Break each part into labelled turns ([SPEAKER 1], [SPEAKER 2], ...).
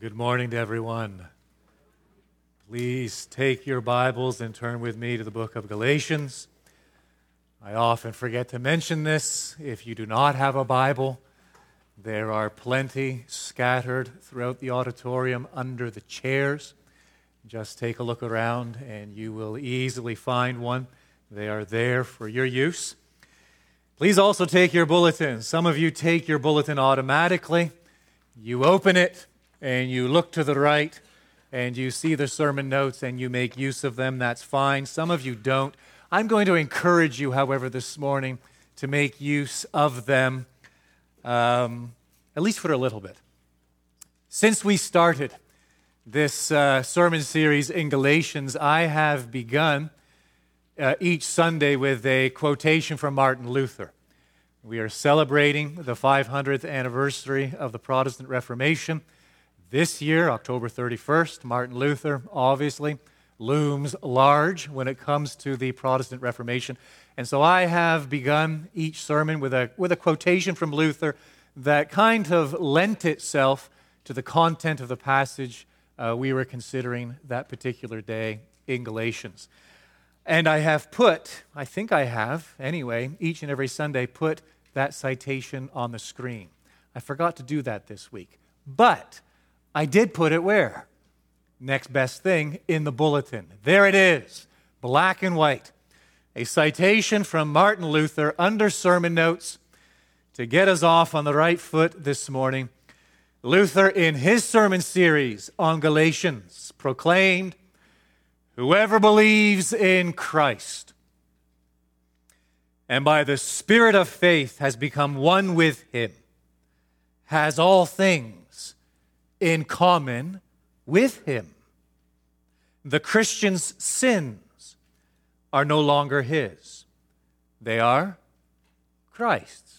[SPEAKER 1] Good morning to everyone. Please take your Bibles and turn with me to the book of Galatians. I often forget to mention this. If you do not have a Bible, there are plenty scattered throughout the auditorium under the chairs. Just take a look around and you will easily find one. They are there for your use. Please also take your bulletin. Some of you take your bulletin automatically. You open it and you look to the right and you see the sermon notes and you make use of them. That's fine. Some of you don't. I'm going to encourage you, however, this morning to make use of them, um, at least for a little bit. Since we started this uh, sermon series in Galatians, I have begun uh, each Sunday with a quotation from Martin Luther. We are celebrating the 500th anniversary of the Protestant Reformation. This year, October 31st, Martin Luther obviously looms large when it comes to the Protestant Reformation. And so I have begun each sermon with a, with a quotation from Luther that kind of lent itself to the content of the passage uh, we were considering that particular day in Galatians. And I have put, I think I have anyway, each and every Sunday, put that citation on the screen. I forgot to do that this week. But I did put it where? Next best thing in the bulletin. There it is, black and white. A citation from Martin Luther under sermon notes to get us off on the right foot this morning. Luther, in his sermon series on Galatians, proclaimed Whoever believes in Christ and by the Spirit of faith has become one with Him has all things in common with Him. The Christian's sins are no longer his, they are Christ's.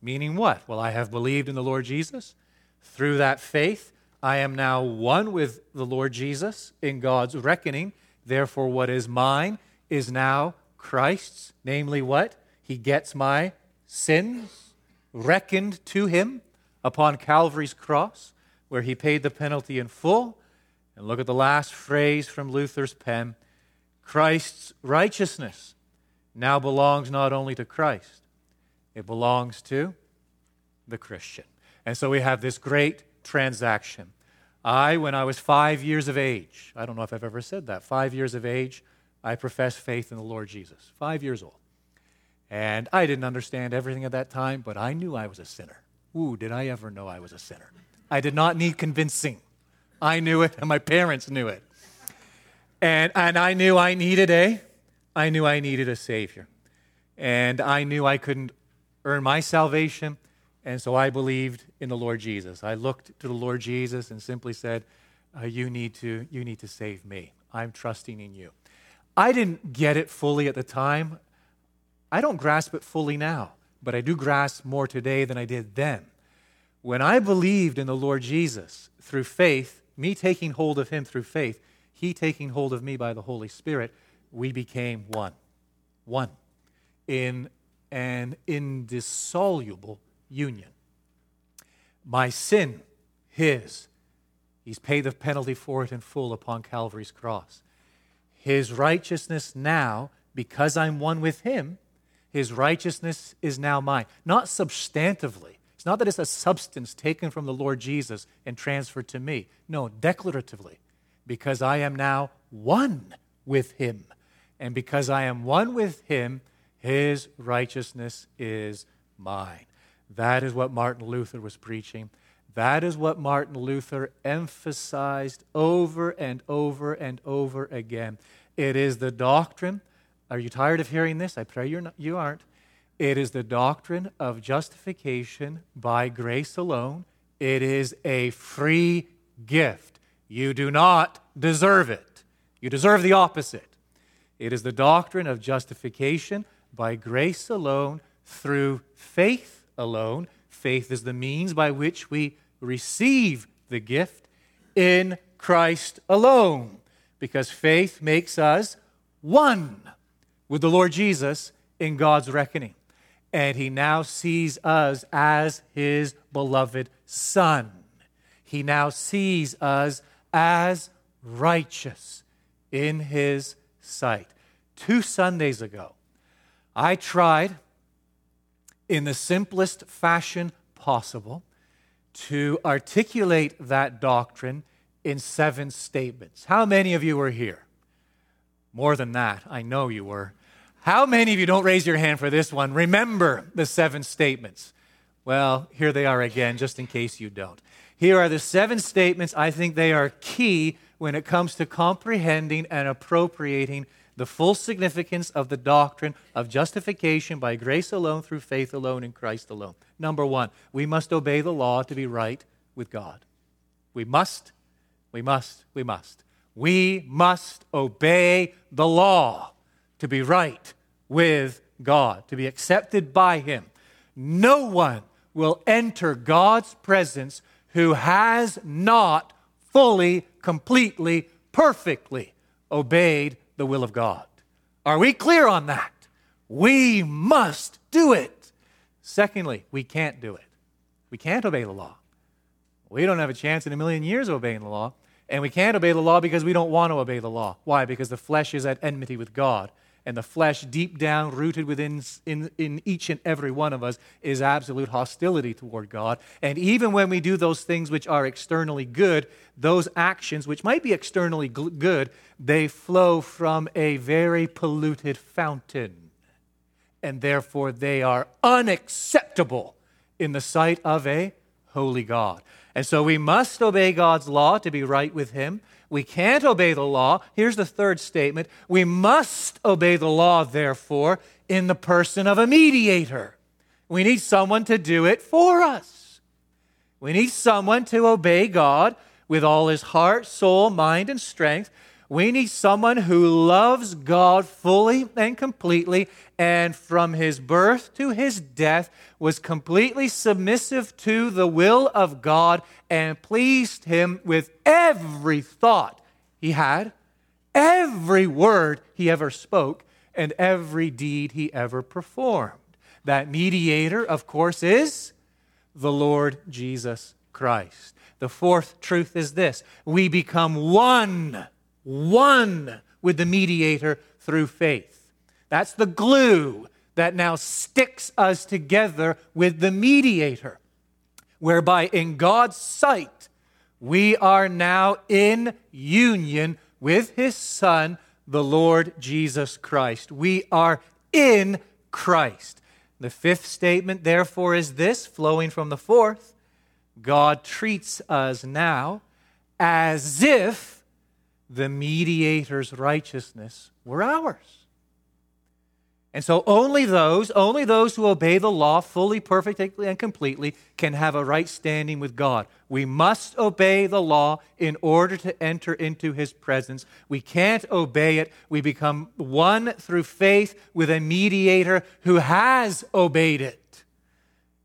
[SPEAKER 1] Meaning what? Well, I have believed in the Lord Jesus. Through that faith, I am now one with the Lord Jesus in God's reckoning Therefore, what is mine is now Christ's, namely what? He gets my sins reckoned to him upon Calvary's cross, where he paid the penalty in full. And look at the last phrase from Luther's pen Christ's righteousness now belongs not only to Christ, it belongs to the Christian. And so we have this great transaction. I, when I was five years of age, I don't know if I've ever said that, five years of age, I professed faith in the Lord Jesus. Five years old. And I didn't understand everything at that time, but I knew I was a sinner. Ooh, did I ever know I was a sinner? I did not need convincing. I knew it, and my parents knew it. And, and I knew I needed a, I knew I needed a Savior. And I knew I couldn't earn my salvation. And so I believed in the Lord Jesus. I looked to the Lord Jesus and simply said, uh, you, need to, you need to save me. I'm trusting in you. I didn't get it fully at the time. I don't grasp it fully now, but I do grasp more today than I did then. When I believed in the Lord Jesus through faith, me taking hold of him through faith, he taking hold of me by the Holy Spirit, we became one. One. In an indissoluble union. My sin, his. He's paid the penalty for it in full upon Calvary's cross. His righteousness now, because I'm one with him, his righteousness is now mine. Not substantively. It's not that it's a substance taken from the Lord Jesus and transferred to me. No, declaratively. Because I am now one with him. And because I am one with him, his righteousness is mine. That is what Martin Luther was preaching. That is what Martin Luther emphasized over and over and over again. It is the doctrine. Are you tired of hearing this? I pray you're not, you aren't. It is the doctrine of justification by grace alone. It is a free gift. You do not deserve it. You deserve the opposite. It is the doctrine of justification by grace alone through faith alone. Faith is the means by which we receive the gift in Christ alone, because faith makes us one with the Lord Jesus in God's reckoning. And he now sees us as his beloved Son. He now sees us as righteous in his sight. Two Sundays ago, I tried in the simplest fashion possible to articulate that doctrine in seven statements. How many of you were here? More than that, I know you were. How many of you don't raise your hand for this one? Remember the seven statements. Well, here they are again, just in case you don't. Here are the seven statements. I think they are key when it comes to comprehending and appropriating the full significance of the doctrine of justification by grace alone, through faith alone, in Christ alone. Number one, we must obey the law to be right with God. We must, we must, we must. We must obey the law to be right with God, to be accepted by Him. No one will enter God's presence who has not fully, completely, perfectly obeyed the will of God. Are we clear on that? We must do it. Secondly, we can't do it. We can't obey the law. We don't have a chance in a million years of obeying the law. And we can't obey the law because we don't want to obey the law. Why? Because the flesh is at enmity with God. And the flesh, deep down, rooted within in, in each and every one of us, is absolute hostility toward God. And even when we do those things which are externally good, those actions, which might be externally good, they flow from a very polluted fountain. And therefore, they are unacceptable in the sight of a holy God. And so we must obey God's law to be right with Him. We can't obey the law. Here's the third statement we must obey the law, therefore, in the person of a mediator. We need someone to do it for us. We need someone to obey God with all his heart, soul, mind, and strength. We need someone who loves God fully and completely, and from his birth to his death was completely submissive to the will of God and pleased him with every thought he had, every word he ever spoke, and every deed he ever performed. That mediator, of course, is the Lord Jesus Christ. The fourth truth is this we become one one with the mediator through faith. That's the glue that now sticks us together with the mediator, whereby in God's sight, we are now in union with his Son, the Lord Jesus Christ. We are in Christ. The fifth statement, therefore, is this, flowing from the fourth God treats us now as if the mediator's righteousness were ours. And so only those, only those who obey the law fully, perfectly, and completely can have a right standing with God. We must obey the law in order to enter into his presence. We can't obey it. We become one through faith with a mediator who has obeyed it.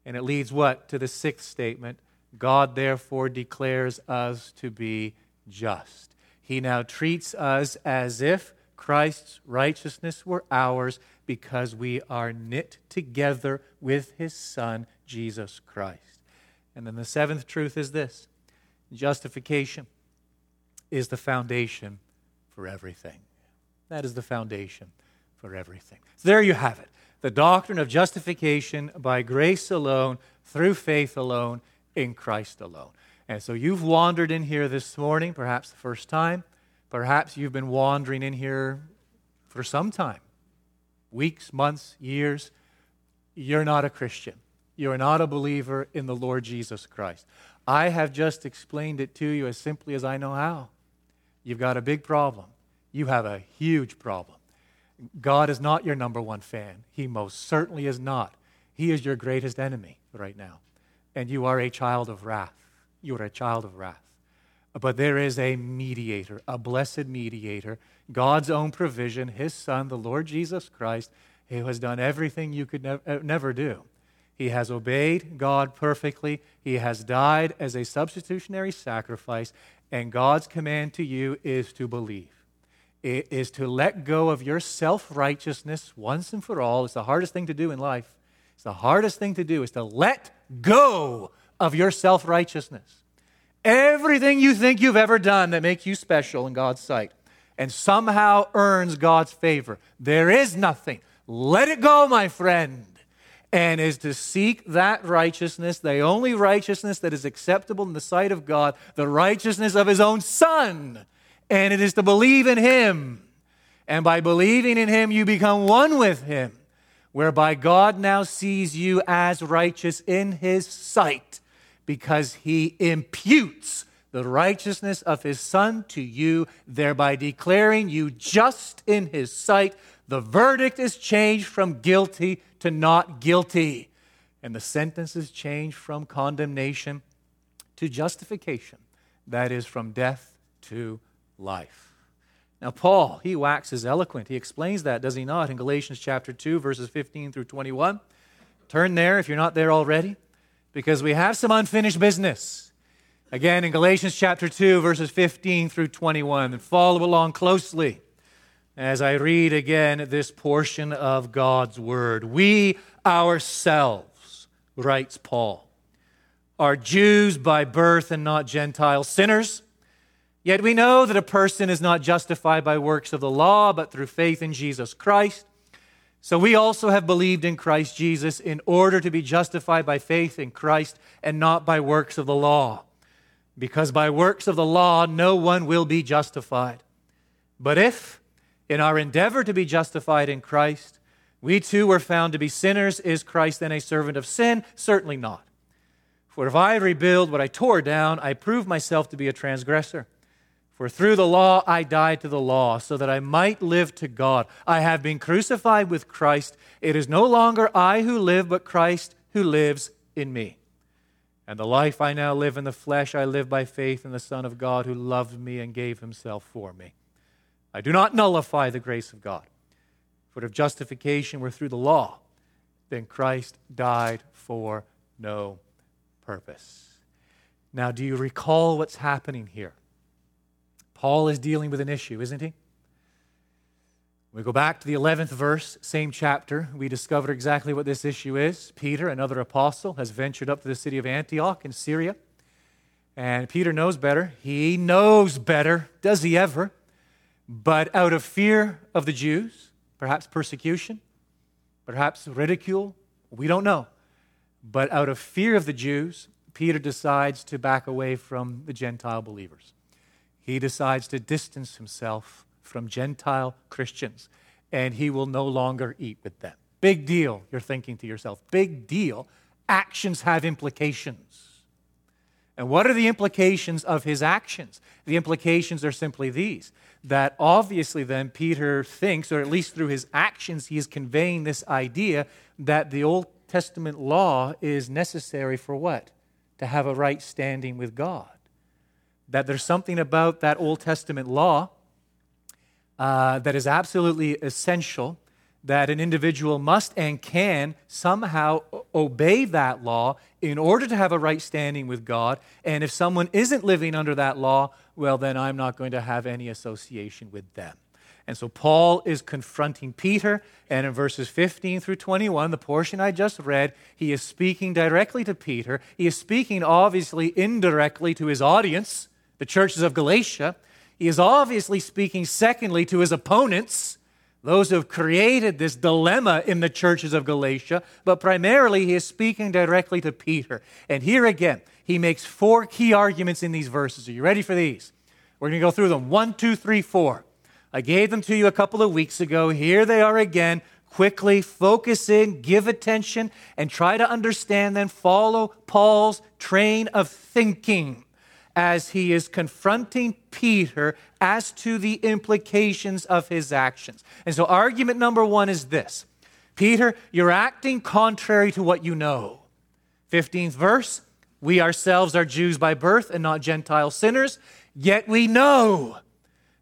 [SPEAKER 1] And it leads what? To the sixth statement God therefore declares us to be just. He now treats us as if Christ's righteousness were ours because we are knit together with his Son, Jesus Christ. And then the seventh truth is this justification is the foundation for everything. That is the foundation for everything. So there you have it. The doctrine of justification by grace alone, through faith alone, in Christ alone. And so you've wandered in here this morning, perhaps the first time. Perhaps you've been wandering in here for some time weeks, months, years. You're not a Christian. You're not a believer in the Lord Jesus Christ. I have just explained it to you as simply as I know how. You've got a big problem. You have a huge problem. God is not your number one fan. He most certainly is not. He is your greatest enemy right now. And you are a child of wrath. You are a child of wrath. But there is a mediator, a blessed mediator, God's own provision, his Son, the Lord Jesus Christ, who has done everything you could uh, never do. He has obeyed God perfectly. He has died as a substitutionary sacrifice. And God's command to you is to believe. It is to let go of your self righteousness once and for all. It's the hardest thing to do in life. It's the hardest thing to do is to let go of your self righteousness everything you think you've ever done that makes you special in God's sight and somehow earns God's favor. There is nothing. Let it go, my friend. And is to seek that righteousness, the only righteousness that is acceptable in the sight of God, the righteousness of His own Son. And it is to believe in Him. And by believing in Him, you become one with Him, whereby God now sees you as righteous in His sight because He imputes the righteousness of his Son to you, thereby declaring you just in his sight. The verdict is changed from guilty to not guilty, and the sentence is changed from condemnation to justification. That is, from death to life. Now, Paul, he waxes eloquent. He explains that, does he not, in Galatians chapter 2, verses 15 through 21. Turn there if you're not there already, because we have some unfinished business. Again, in Galatians chapter 2, verses 15 through 21, and follow along closely as I read again this portion of God's Word. We ourselves, writes Paul, are Jews by birth and not Gentile sinners. Yet we know that a person is not justified by works of the law, but through faith in Jesus Christ. So we also have believed in Christ Jesus in order to be justified by faith in Christ and not by works of the law because by works of the law no one will be justified. But if, in our endeavor to be justified in Christ, we too were found to be sinners, is Christ then a servant of sin? Certainly not. For if I rebuild what I tore down, I prove myself to be a transgressor. For through the law I died to the law, so that I might live to God. I have been crucified with Christ. It is no longer I who live, but Christ who lives in me. And the life I now live in the flesh, I live by faith in the Son of God who loved me and gave himself for me. I do not nullify the grace of God. For if justification were through the law, then Christ died for no purpose. Now, do you recall what's happening here? Paul is dealing with an issue, isn't he? We go back to the 11th verse, same chapter. We discover exactly what this issue is. Peter, another apostle, has ventured up to the city of Antioch in Syria. And Peter knows better. He knows better. Does he ever? But out of fear of the Jews, perhaps persecution, perhaps ridicule, we don't know. But out of fear of the Jews, Peter decides to back away from the Gentile believers. He decides to distance himself from Gentile Christians, and he will no longer eat with them. Big deal, you're thinking to yourself. Big deal. Actions have implications. And what are the implications of his actions? The implications are simply these that obviously then Peter thinks, or at least through his actions, he is conveying this idea that the Old Testament law is necessary for what? To have a right standing with God. That there's something about that Old Testament law uh, that is absolutely essential that an individual must and can somehow obey that law in order to have a right standing with God. And if someone isn't living under that law, well, then I'm not going to have any association with them. And so Paul is confronting Peter, and in verses 15 through 21, the portion I just read, he is speaking directly to Peter. He is speaking obviously indirectly to his audience, the churches of Galatia. He is obviously speaking, secondly, to his opponents, those who have created this dilemma in the churches of Galatia, but primarily he is speaking directly to Peter. And here again, he makes four key arguments in these verses. Are you ready for these? We're going to go through them. One, two, three, four. I gave them to you a couple of weeks ago. Here they are again. Quickly focus in, give attention, and try to understand, then follow Paul's train of thinking as he is confronting Peter as to the implications of his actions. And so, argument number one is this Peter, you're acting contrary to what you know. 15th verse We ourselves are Jews by birth and not Gentile sinners, yet we know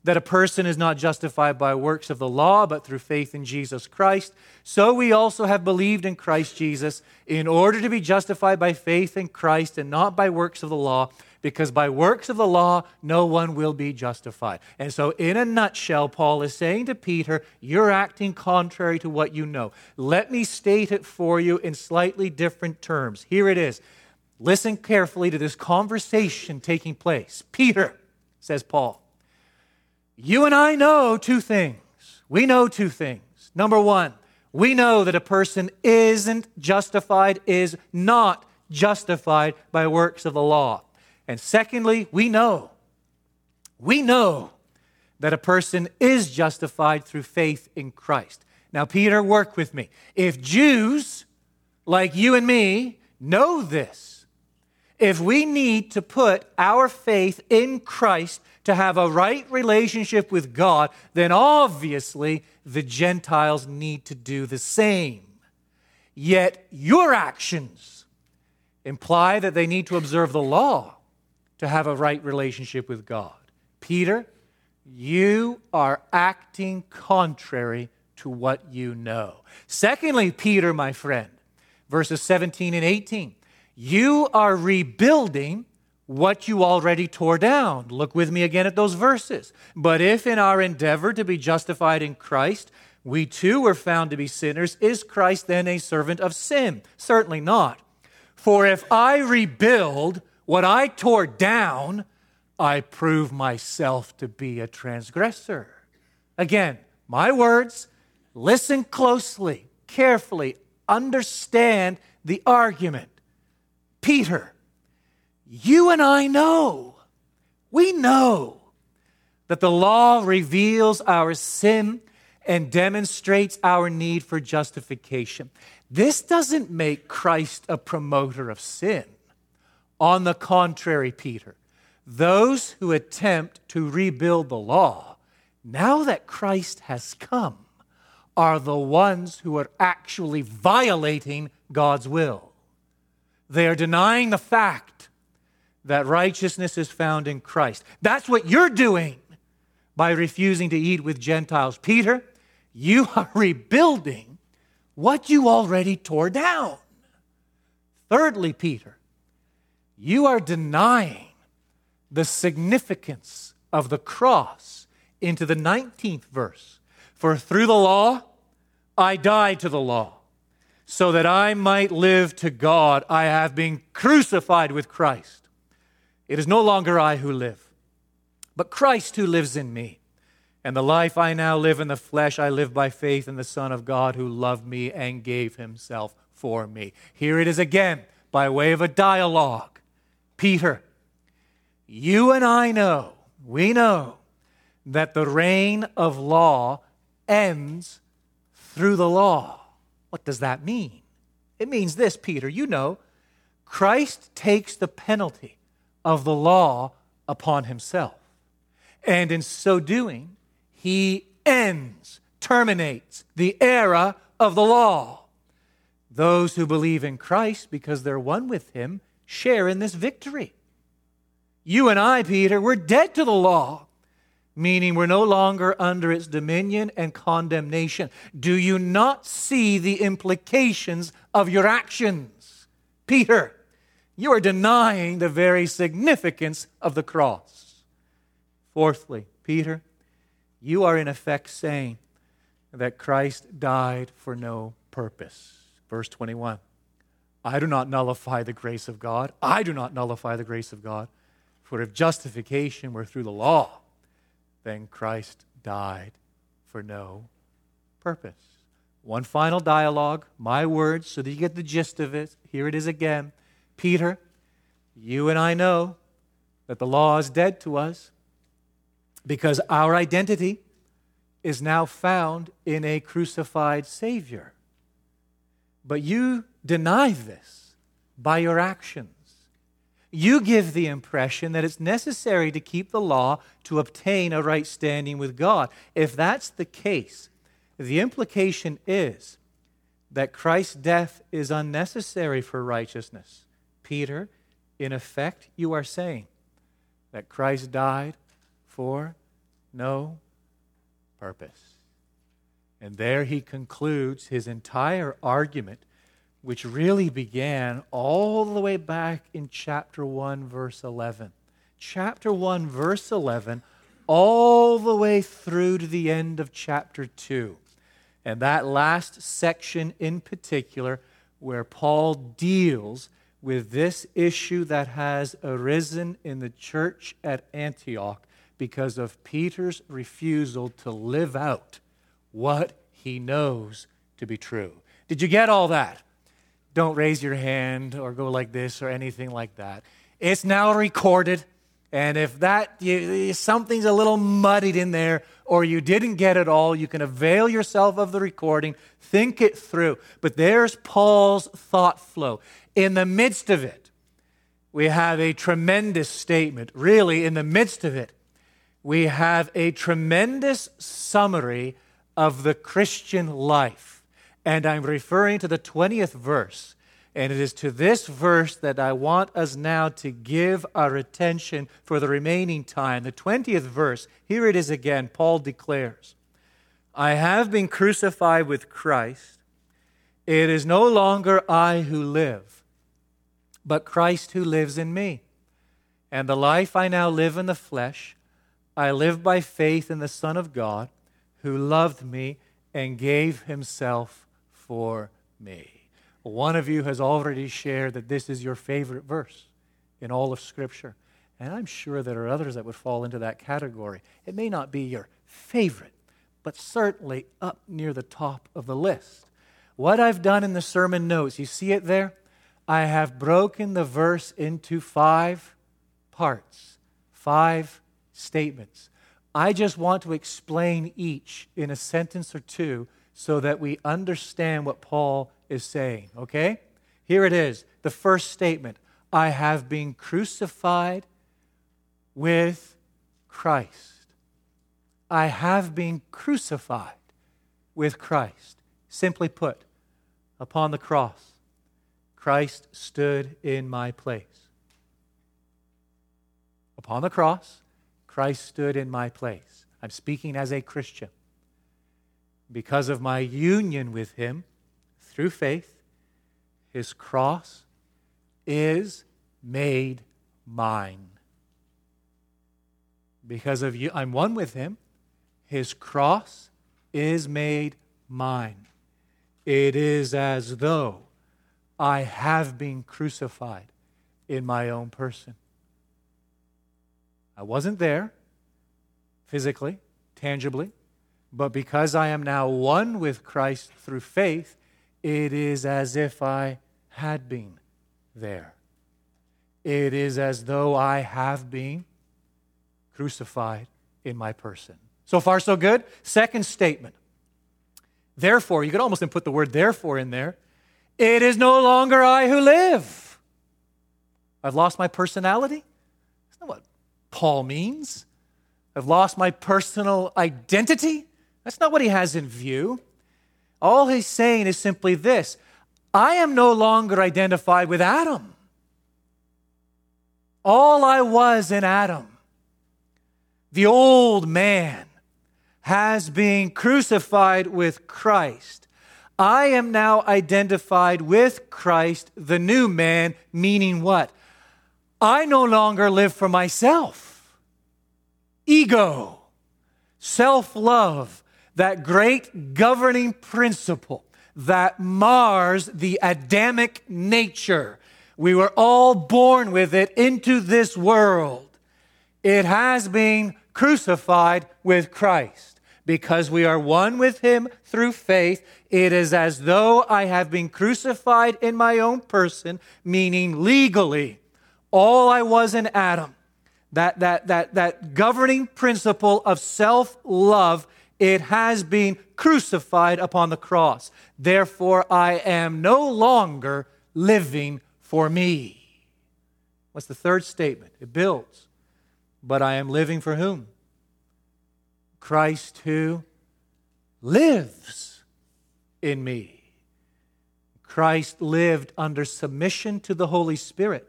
[SPEAKER 1] that a person is not justified by works of the law, but through faith in Jesus Christ. So we also have believed in Christ Jesus in order to be justified by faith in Christ and not by works of the law because by works of the law, no one will be justified. And so, in a nutshell, Paul is saying to Peter, You're acting contrary to what you know. Let me state it for you in slightly different terms. Here it is Listen carefully to this conversation taking place. Peter, says Paul, you and I know two things. We know two things. Number one, we know that a person isn't justified, is not justified by works of the law. And secondly, we know, we know that a person is justified through faith in Christ. Now, Peter, work with me. If Jews like you and me know this, if we need to put our faith in Christ to have a right relationship with God, then obviously the Gentiles need to do the same. Yet your actions imply that they need to observe the law to have a right relationship with God. Peter, you are acting contrary to what you know. Secondly, Peter, my friend, verses 17 and 18, you are rebuilding what you already tore down. Look with me again at those verses. But if in our endeavor to be justified in Christ, we too were found to be sinners, is Christ then a servant of sin? Certainly not. For if I rebuild what I tore down, I prove myself to be a transgressor. Again, my words, listen closely, carefully, understand the argument. Peter, you and I know, we know that the law reveals our sin and demonstrates our need for justification. This doesn't make Christ a promoter of sin. On the contrary, Peter, those who attempt to rebuild the law, now that Christ has come, are the ones who are actually violating God's will. They are denying the fact that righteousness is found in Christ. That's what you're doing by refusing to eat with Gentiles. Peter, you are rebuilding what you already tore down. Thirdly, Peter, you are denying the significance of the cross into the 19th verse. For through the law, I died to the law, so that I might live to God. I have been crucified with Christ. It is no longer I who live, but Christ who lives in me. And the life I now live in the flesh, I live by faith in the Son of God who loved me and gave himself for me. Here it is again, by way of a dialogue. Peter, you and I know, we know, that the reign of law ends through the law. What does that mean? It means this, Peter. You know, Christ takes the penalty of the law upon himself. And in so doing, he ends, terminates the era of the law. Those who believe in Christ because they're one with him share in this victory. You and I, Peter, we're dead to the law, meaning we're no longer under its dominion and condemnation. Do you not see the implications of your actions? Peter, you are denying the very significance of the cross. Fourthly, Peter, you are in effect saying that Christ died for no purpose. Verse 21. I do not nullify the grace of God. I do not nullify the grace of God. For if justification were through the law, then Christ died for no purpose. One final dialogue, my words, so that you get the gist of it. Here it is again. Peter, you and I know that the law is dead to us because our identity is now found in a crucified Savior. But you deny this by your actions you give the impression that it's necessary to keep the law to obtain a right standing with God. If that's the case, the implication is that Christ's death is unnecessary for righteousness. Peter, in effect, you are saying that Christ died for no purpose. And there he concludes his entire argument which really began all the way back in chapter 1, verse 11. Chapter 1, verse 11, all the way through to the end of chapter 2. And that last section in particular, where Paul deals with this issue that has arisen in the church at Antioch because of Peter's refusal to live out what he knows to be true. Did you get all that? Don't raise your hand or go like this or anything like that. It's now recorded. And if that you, something's a little muddied in there or you didn't get it all, you can avail yourself of the recording, think it through. But there's Paul's thought flow. In the midst of it, we have a tremendous statement. Really, in the midst of it, we have a tremendous summary of the Christian life. And I'm referring to the 20th verse. And it is to this verse that I want us now to give our attention for the remaining time. The 20th verse, here it is again. Paul declares, I have been crucified with Christ. It is no longer I who live, but Christ who lives in me. And the life I now live in the flesh, I live by faith in the Son of God who loved me and gave himself for me. One of you has already shared that this is your favorite verse in all of Scripture. And I'm sure there are others that would fall into that category. It may not be your favorite, but certainly up near the top of the list. What I've done in the sermon notes, you see it there? I have broken the verse into five parts, five statements. I just want to explain each in a sentence or two so that we understand what Paul is saying, okay? Here it is the first statement I have been crucified with Christ. I have been crucified with Christ. Simply put, upon the cross, Christ stood in my place. Upon the cross, Christ stood in my place. I'm speaking as a Christian. Because of my union with him through faith, his cross is made mine. Because of you, I'm one with him. His cross is made mine. It is as though I have been crucified in my own person. I wasn't there physically, tangibly, but because I am now one with Christ through faith, it is as if I had been there. It is as though I have been crucified in my person. So far, so good. Second statement. Therefore, you could almost put the word therefore in there. It is no longer I who live. I've lost my personality. Not what Paul means. I've lost my personal identity. That's not what he has in view. All he's saying is simply this I am no longer identified with Adam. All I was in Adam, the old man, has been crucified with Christ. I am now identified with Christ, the new man, meaning what? I no longer live for myself. Ego, self love, that great governing principle that mars the Adamic nature. We were all born with it into this world. It has been crucified with Christ. Because we are one with Him through faith, it is as though I have been crucified in my own person, meaning legally all I was in Adam, that, that, that, that governing principle of self love, it has been crucified upon the cross. Therefore, I am no longer living for me. What's the third statement? It builds. But I am living for whom? Christ who lives in me. Christ lived under submission to the Holy Spirit.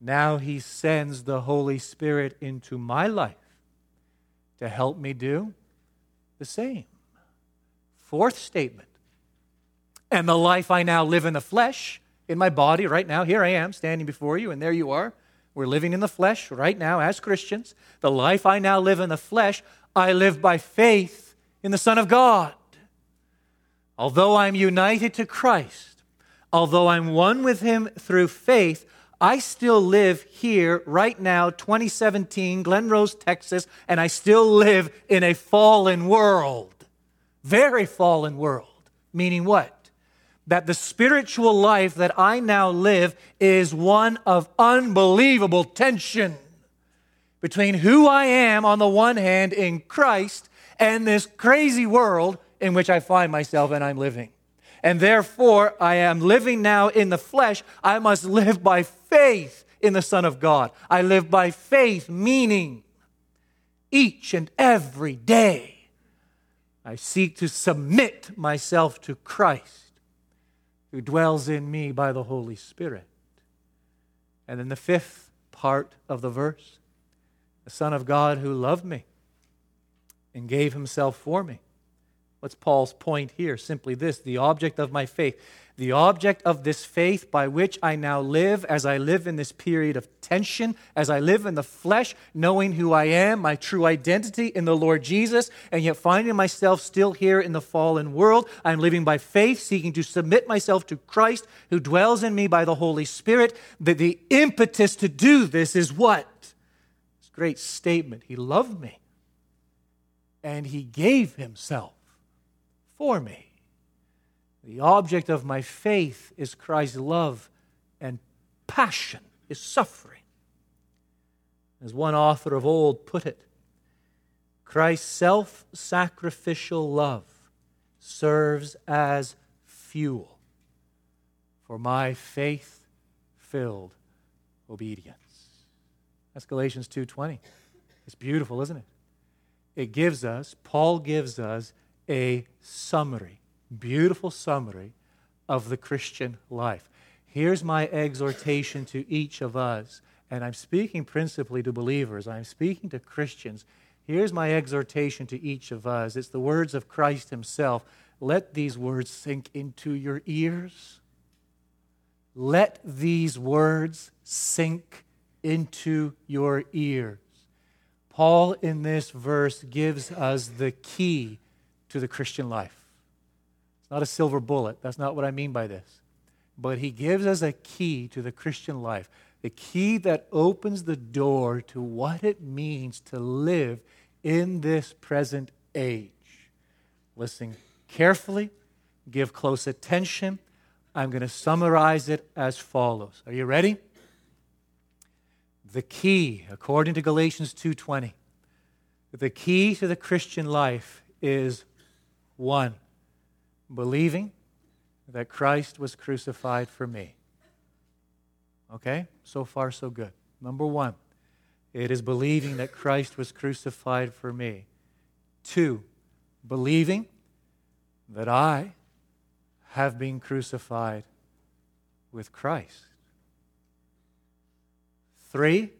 [SPEAKER 1] Now he sends the Holy Spirit into my life to help me do the same. Fourth statement. And the life I now live in the flesh, in my body, right now, here I am standing before you, and there you are. We're living in the flesh right now as Christians. The life I now live in the flesh, I live by faith in the Son of God. Although I'm united to Christ, Although I'm one with him through faith, I still live here right now, 2017, Glen Rose, Texas, and I still live in a fallen world. Very fallen world. Meaning what? That the spiritual life that I now live is one of unbelievable tension between who I am on the one hand in Christ and this crazy world in which I find myself and I'm living. And therefore, I am living now in the flesh. I must live by faith in the Son of God. I live by faith, meaning each and every day I seek to submit myself to Christ who dwells in me by the Holy Spirit. And then the fifth part of the verse the Son of God who loved me and gave himself for me. What's Paul's point here? Simply this the object of my faith. The object of this faith by which I now live, as I live in this period of tension, as I live in the flesh, knowing who I am, my true identity in the Lord Jesus, and yet finding myself still here in the fallen world. I'm living by faith, seeking to submit myself to Christ who dwells in me by the Holy Spirit. The, the impetus to do this is what? This great statement He loved me, and He gave Himself for me. The object of my faith is Christ's love and passion, is suffering. As one author of old put it, Christ's self sacrificial love serves as fuel for my faith filled obedience. That's Galatians 2:20. It's beautiful, isn't it? It gives us, Paul gives us a summary, beautiful summary of the Christian life. Here's my exhortation to each of us, and I'm speaking principally to believers, I'm speaking to Christians. Here's my exhortation to each of us. It's the words of Christ Himself. Let these words sink into your ears. Let these words sink into your ears. Paul, in this verse, gives us the key to the Christian life. It's not a silver bullet. That's not what I mean by this. But he gives us a key to the Christian life, the key that opens the door to what it means to live in this present age. Listen carefully, give close attention. I'm going to summarize it as follows. Are you ready? The key, according to Galatians 2:20, the key to the Christian life is one, believing that Christ was crucified for me. Okay? So far, so good. Number one, it is believing that Christ was crucified for me. Two, believing that I have been crucified with Christ. Three,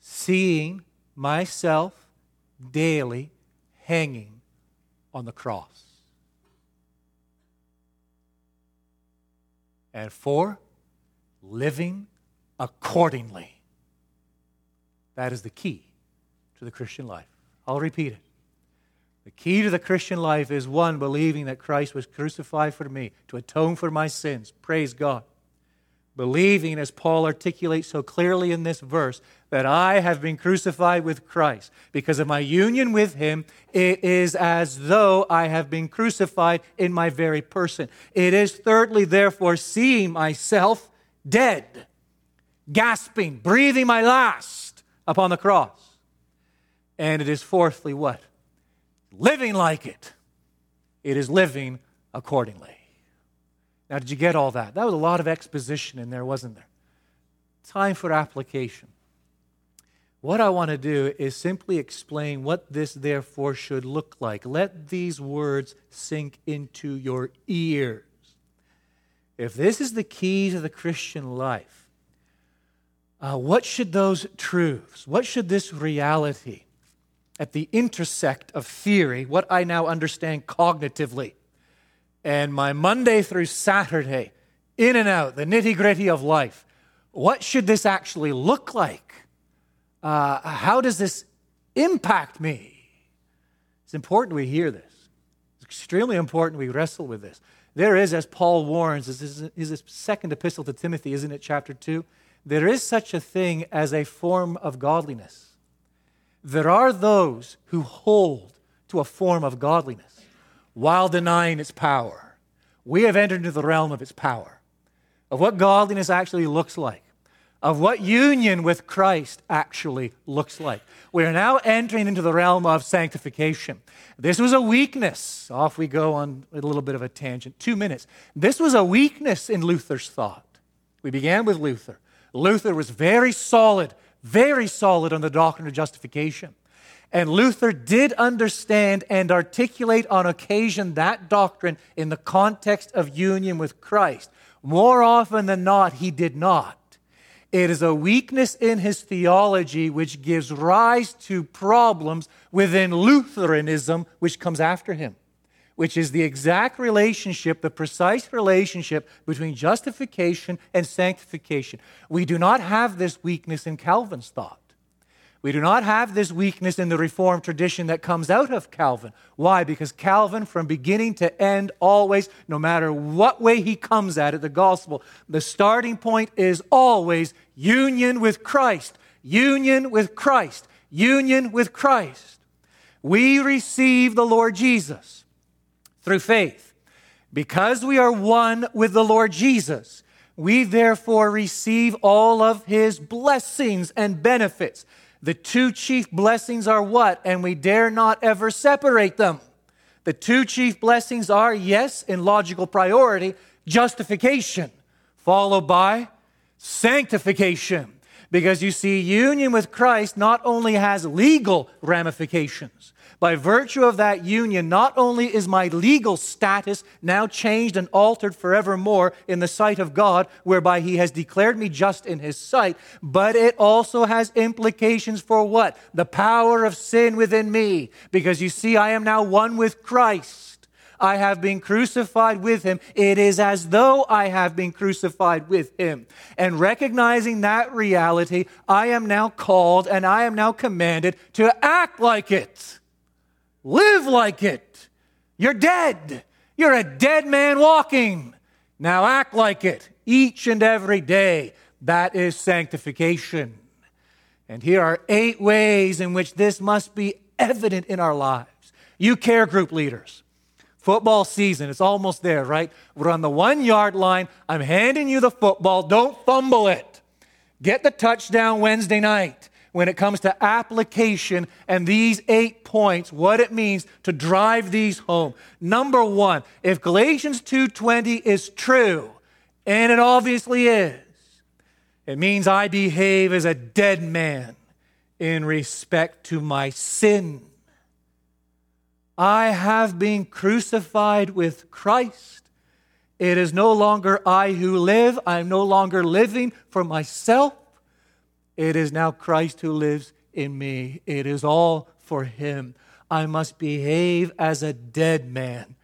[SPEAKER 1] seeing myself daily hanging on the cross. And four, living accordingly. That is the key to the Christian life. I'll repeat it. The key to the Christian life is one, believing that Christ was crucified for me to atone for my sins. Praise God believing, as Paul articulates so clearly in this verse, that I have been crucified with Christ. Because of my union with him, it is as though I have been crucified in my very person. It is, thirdly, therefore, seeing myself dead, gasping, breathing my last upon the cross. And it is, fourthly, what? Living like it. It is living accordingly. Now, did you get all that? That was a lot of exposition in there, wasn't there? Time for application. What I want to do is simply explain what this therefore should look like. Let these words sink into your ears. If this is the key to the Christian life, uh, what should those truths, what should this reality at the intersect of theory, what I now understand cognitively, and my Monday through Saturday, in and out, the nitty gritty of life. What should this actually look like? Uh, how does this impact me? It's important we hear this. It's extremely important we wrestle with this. There is, as Paul warns, this is his second epistle to Timothy, isn't it, chapter 2? There is such a thing as a form of godliness. There are those who hold to a form of godliness while denying its power. We have entered into the realm of its power, of what godliness actually looks like, of what union with Christ actually looks like. We are now entering into the realm of sanctification. This was a weakness. Off we go on a little bit of a tangent. Two minutes. This was a weakness in Luther's thought. We began with Luther. Luther was very solid, very solid on the doctrine of justification. And Luther did understand and articulate on occasion that doctrine in the context of union with Christ. More often than not, he did not. It is a weakness in his theology which gives rise to problems within Lutheranism, which comes after him, which is the exact relationship, the precise relationship between justification and sanctification. We do not have this weakness in Calvin's thought. We do not have this weakness in the Reformed tradition that comes out of Calvin. Why? Because Calvin, from beginning to end, always, no matter what way he comes at it, the gospel, the starting point is always union with Christ. Union with Christ. Union with Christ. We receive the Lord Jesus through faith. Because we are one with the Lord Jesus, we therefore receive all of his blessings and benefits. The two chief blessings are what? And we dare not ever separate them. The two chief blessings are, yes, in logical priority, justification, followed by sanctification. Because you see, union with Christ not only has legal ramifications, by virtue of that union, not only is my legal status now changed and altered forevermore in the sight of God, whereby He has declared me just in His sight, but it also has implications for what? The power of sin within me. Because you see, I am now one with Christ. I have been crucified with him. It is as though I have been crucified with him. And recognizing that reality, I am now called and I am now commanded to act like it. Live like it. You're dead. You're a dead man walking. Now act like it each and every day. That is sanctification. And here are eight ways in which this must be evident in our lives. You care group leaders. Football season, it's almost there, right? We're on the one yard line. I'm handing you the football. Don't fumble it. Get the touchdown Wednesday night when it comes to application and these eight points what it means to drive these home. Number 1 if galatians 2:20 is true and it obviously is it means i behave as a dead man in respect to my sin. I have been crucified with christ. It is no longer i who live. I'm no longer living for myself it is now Christ who lives in me. It is all for Him. I must behave as a dead man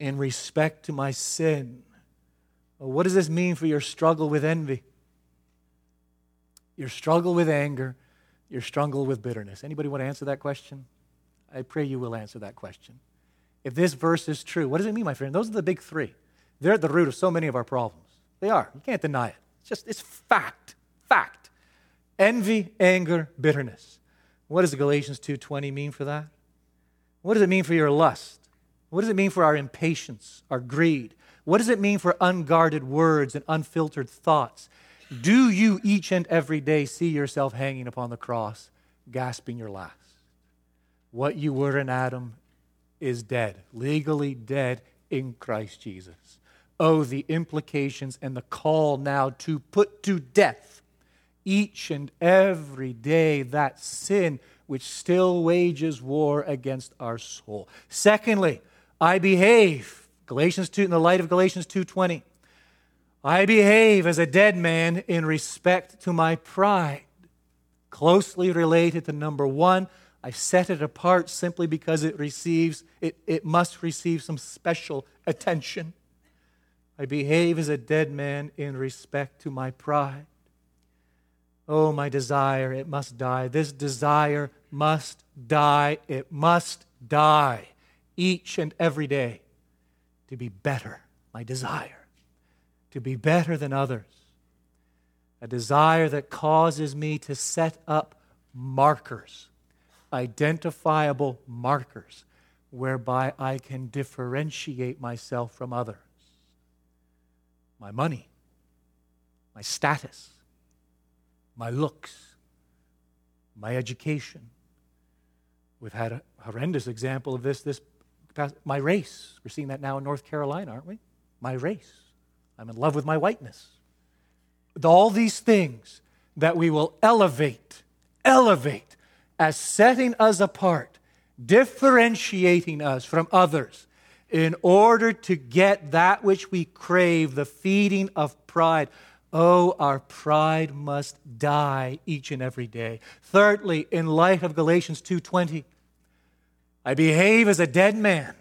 [SPEAKER 1] in respect to my sin. Well, what does this mean for your struggle with envy? Your struggle with anger, your struggle with bitterness. Anybody want to answer that question? I pray you will answer that question. If this verse is true, what does it mean, my friend? Those are the big three. They're at the root of so many of our problems. They are. You can't deny it. It's just, it's fact. Fact envy, anger, bitterness. What does Galatians 2:20 mean for that? What does it mean for your lust? What does it mean for our impatience, our greed? What does it mean for unguarded words and unfiltered thoughts? Do you each and every day see yourself hanging upon the cross, gasping your last? What you were in Adam is dead, legally dead in Christ Jesus. Oh, the implications and the call now to put to death each and every day that sin which still wages war against our soul. Secondly, I behave, Galatians 2 in the light of Galatians 2:20. I behave as a dead man in respect to my pride. Closely related to number 1, I set it apart simply because it receives it, it must receive some special attention. I behave as a dead man in respect to my pride. Oh, my desire, it must die. This desire must die. It must die each and every day to be better my desire to be better than others, a desire that causes me to set up markers, identifiable markers, whereby I can differentiate myself from others. My money, my status, my looks, my education. We've had a horrendous example of this this past, my race. We're seeing that now in North Carolina, aren't we? My race. I'm in love with my whiteness. All these things that we will elevate, elevate as setting us apart, differentiating us from others in order to get that which we crave, the feeding of pride. Oh, our pride must die each and every day. Thirdly, in light of Galatians 2:20, I behave as a dead man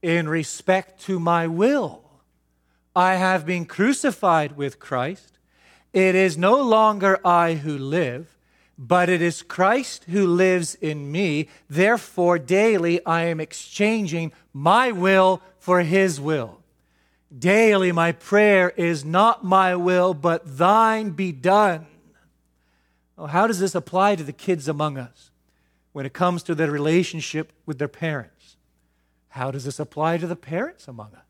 [SPEAKER 1] in respect to my will. I have been crucified with Christ. It is no longer I who live, but it is Christ who lives in me. Therefore, daily I am exchanging my will for his will. Daily my prayer is not my will, but thine be done. Oh, how does this apply to the kids among us? when it comes to their relationship with their parents. How does this apply to the parents among us?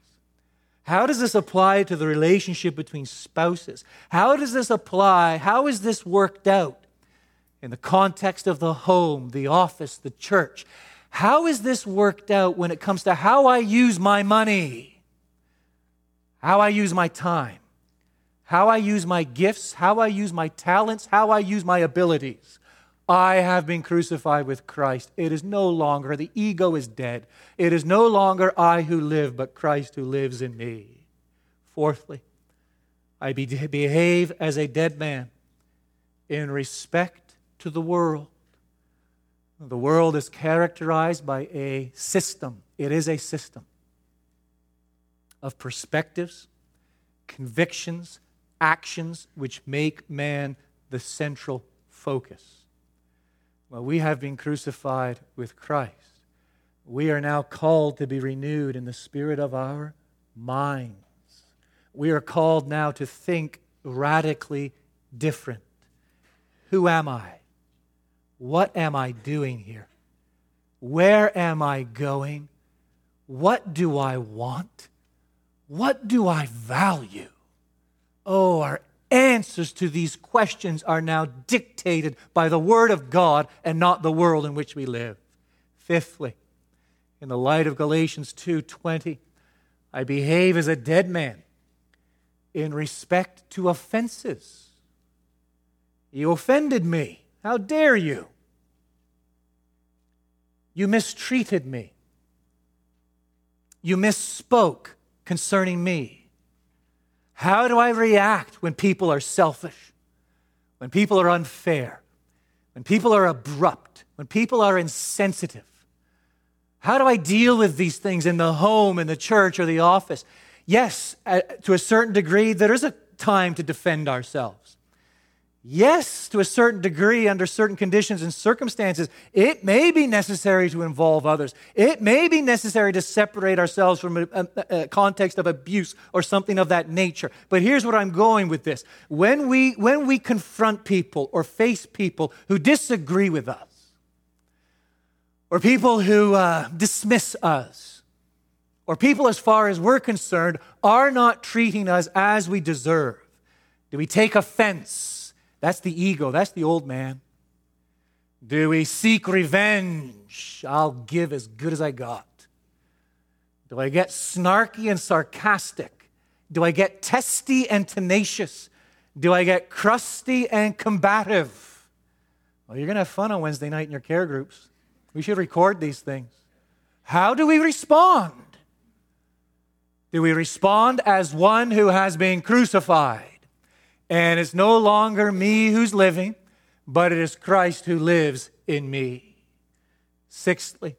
[SPEAKER 1] How does this apply to the relationship between spouses? How does this apply? How is this worked out in the context of the home, the office, the church? How is this worked out when it comes to how I use my money, how I use my time, how I use my gifts, how I use my talents, how I use my abilities? I have been crucified with Christ. It is no longer, the ego is dead. It is no longer I who live, but Christ who lives in me. Fourthly, I behave as a dead man in respect to the world. The world is characterized by a system, it is a system of perspectives, convictions, actions which make man the central focus. Well, we have been crucified with Christ. We are now called to be renewed in the spirit of our minds. We are called now to think radically different. Who am I? What am I doing here? Where am I going? What do I want? What do I value? Oh, our answers to these questions are now dictated by the Word of God and not the world in which we live. Fifthly, in the light of Galatians 2:20, I behave as a dead man in respect to offenses. You offended me. How dare you? You mistreated me. You misspoke concerning me. How do I react when people are selfish, when people are unfair, when people are abrupt, when people are insensitive? How do I deal with these things in the home, in the church, or the office? Yes, uh, to a certain degree, there is a time to defend ourselves. Yes, to a certain degree, under certain conditions and circumstances, it may be necessary to involve others. It may be necessary to separate ourselves from a, a, a, context of abuse or something of that nature. But here's what I'm going with this. When we, when we confront people or face people who disagree with us, or people who uh, dismiss us, or people, as far as we're concerned, are not treating us as we deserve, do we take offense? That's the ego, that's the old man. Do we seek revenge? I'll give as good as I got. Do I get snarky and sarcastic? Do I get testy and tenacious? Do I get crusty and combative? Well, you're going to have fun on Wednesday night in your care groups. We should record these things. How do we respond? Do we respond as one who has been crucified? And it's no longer me who's living, but it is Christ who lives in me. Sixthly,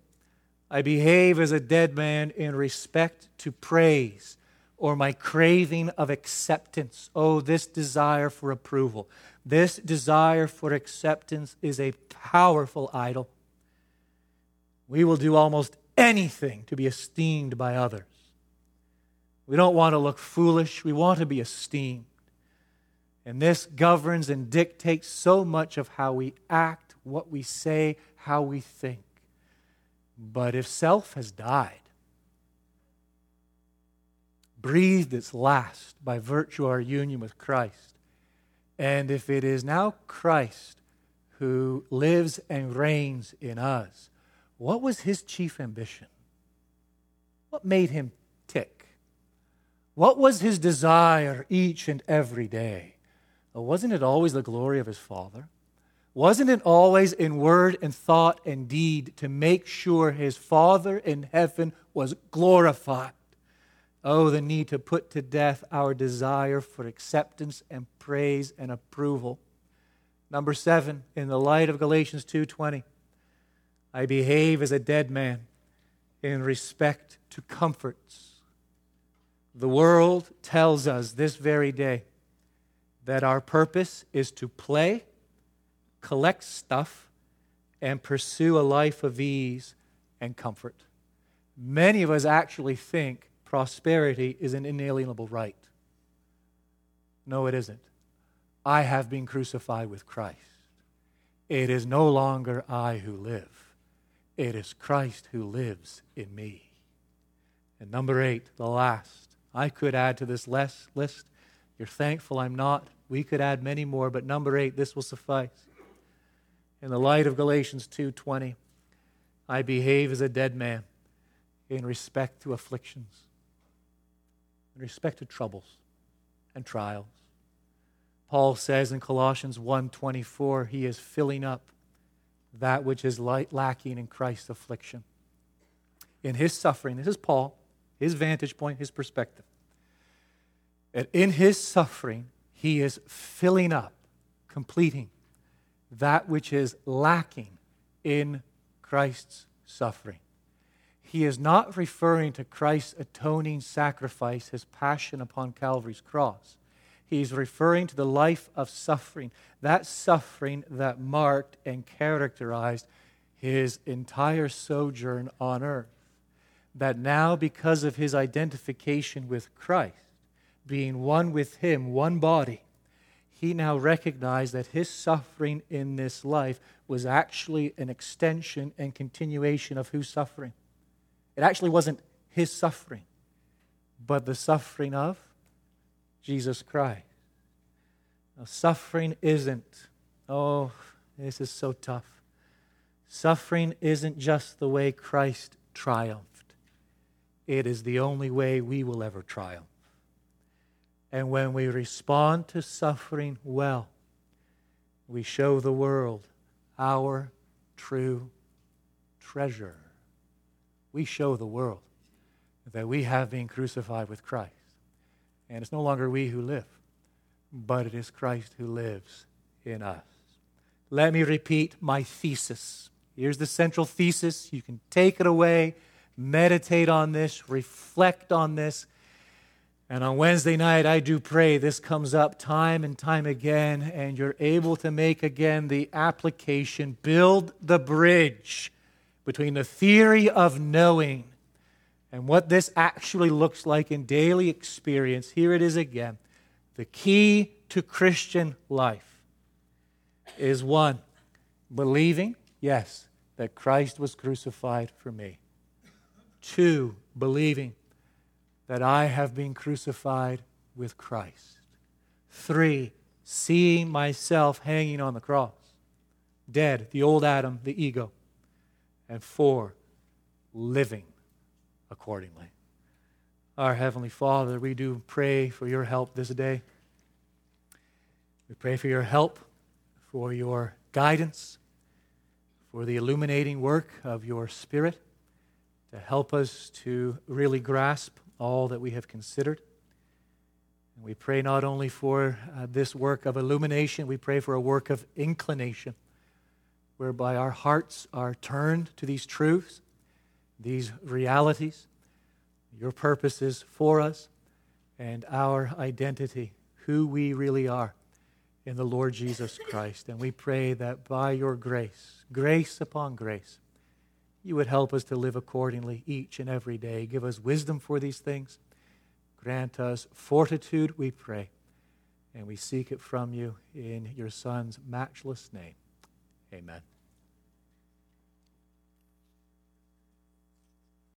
[SPEAKER 1] I behave as a dead man in respect to praise or my craving of acceptance. Oh, this desire for approval. This desire for acceptance is a powerful idol. We will do almost anything to be esteemed by others. We don't want to look foolish. We want to be esteemed. And this governs and dictates so much of how we act, what we say, how we think. But if self has died, breathed its last by virtue of our union with Christ, and if it is now Christ who lives and reigns in us, what was his chief ambition? What made him tick? What was his desire each and every day? Wasn't it always the glory of his Father? Wasn't it always in word and thought and deed to make sure his Father in heaven was glorified? Oh, the need to put to death our desire for acceptance and praise and approval. Number seven, in the light of Galatians 2:20, I behave as a dead man in respect to comforts. The world tells us this very day that our purpose is to play, collect stuff, and pursue a life of ease and comfort. Many of us actually think prosperity is an inalienable right. No, it isn't. I have been crucified with Christ. It is no longer I who live, it is Christ who lives in me. And number eight, the last. I could add to this list. You're thankful I'm not. We could add many more, but number eight, this will suffice. In the light of Galatians 2:20, I behave as a dead man in respect to afflictions, in respect to troubles and trials. Paul says in Colossians 1:24, he is filling up that which is lacking in Christ's affliction. In his suffering, this is Paul, his vantage point, his perspective. And in his suffering, he is filling up, completing that which is lacking in Christ's suffering. He is not referring to Christ's atoning sacrifice, his passion upon Calvary's cross. He's referring to the life of suffering, that suffering that marked and characterized his entire sojourn on earth. That now, because of his identification with Christ, being one with him, one body, he now recognized that his suffering in this life was actually an extension and continuation of whose suffering? It actually wasn't his suffering, but the suffering of Jesus Christ. Now, suffering isn't, oh, this is so tough. Suffering isn't just the way Christ triumphed, it is the only way we will ever triumph. And when we respond to suffering well, we show the world our true treasure. We show the world that we have been crucified with Christ. And it's no longer we who live, but it is Christ who lives in us. Let me repeat my thesis. Here's the central thesis. You can take it away, meditate on this, reflect on this. And on Wednesday night, I do pray this comes up time and time again, and you're able to make again the application, build the bridge between the theory of knowing and what this actually looks like in daily experience. Here it is again. The key to Christian life is one, believing, yes, that Christ was crucified for me. Two, believing that I have been crucified with Christ. Three, seeing myself hanging on the cross, dead, the old Adam, the ego. And four, living accordingly. Our Heavenly Father, we do pray for your help this day. We pray for your help, for your guidance, for the illuminating work of your Spirit to help us to really grasp all that we have considered. And we pray not only for uh, this work of illumination, we pray for a work of inclination, whereby our hearts are turned to these truths, these realities, your purposes for us, and our identity, who we really are in the Lord Jesus Christ. And we pray that by your grace, grace upon grace, you would help us to live accordingly each and every day. Give us wisdom for these things. Grant us fortitude, we pray, and we seek it from you in your Son's matchless name. Amen.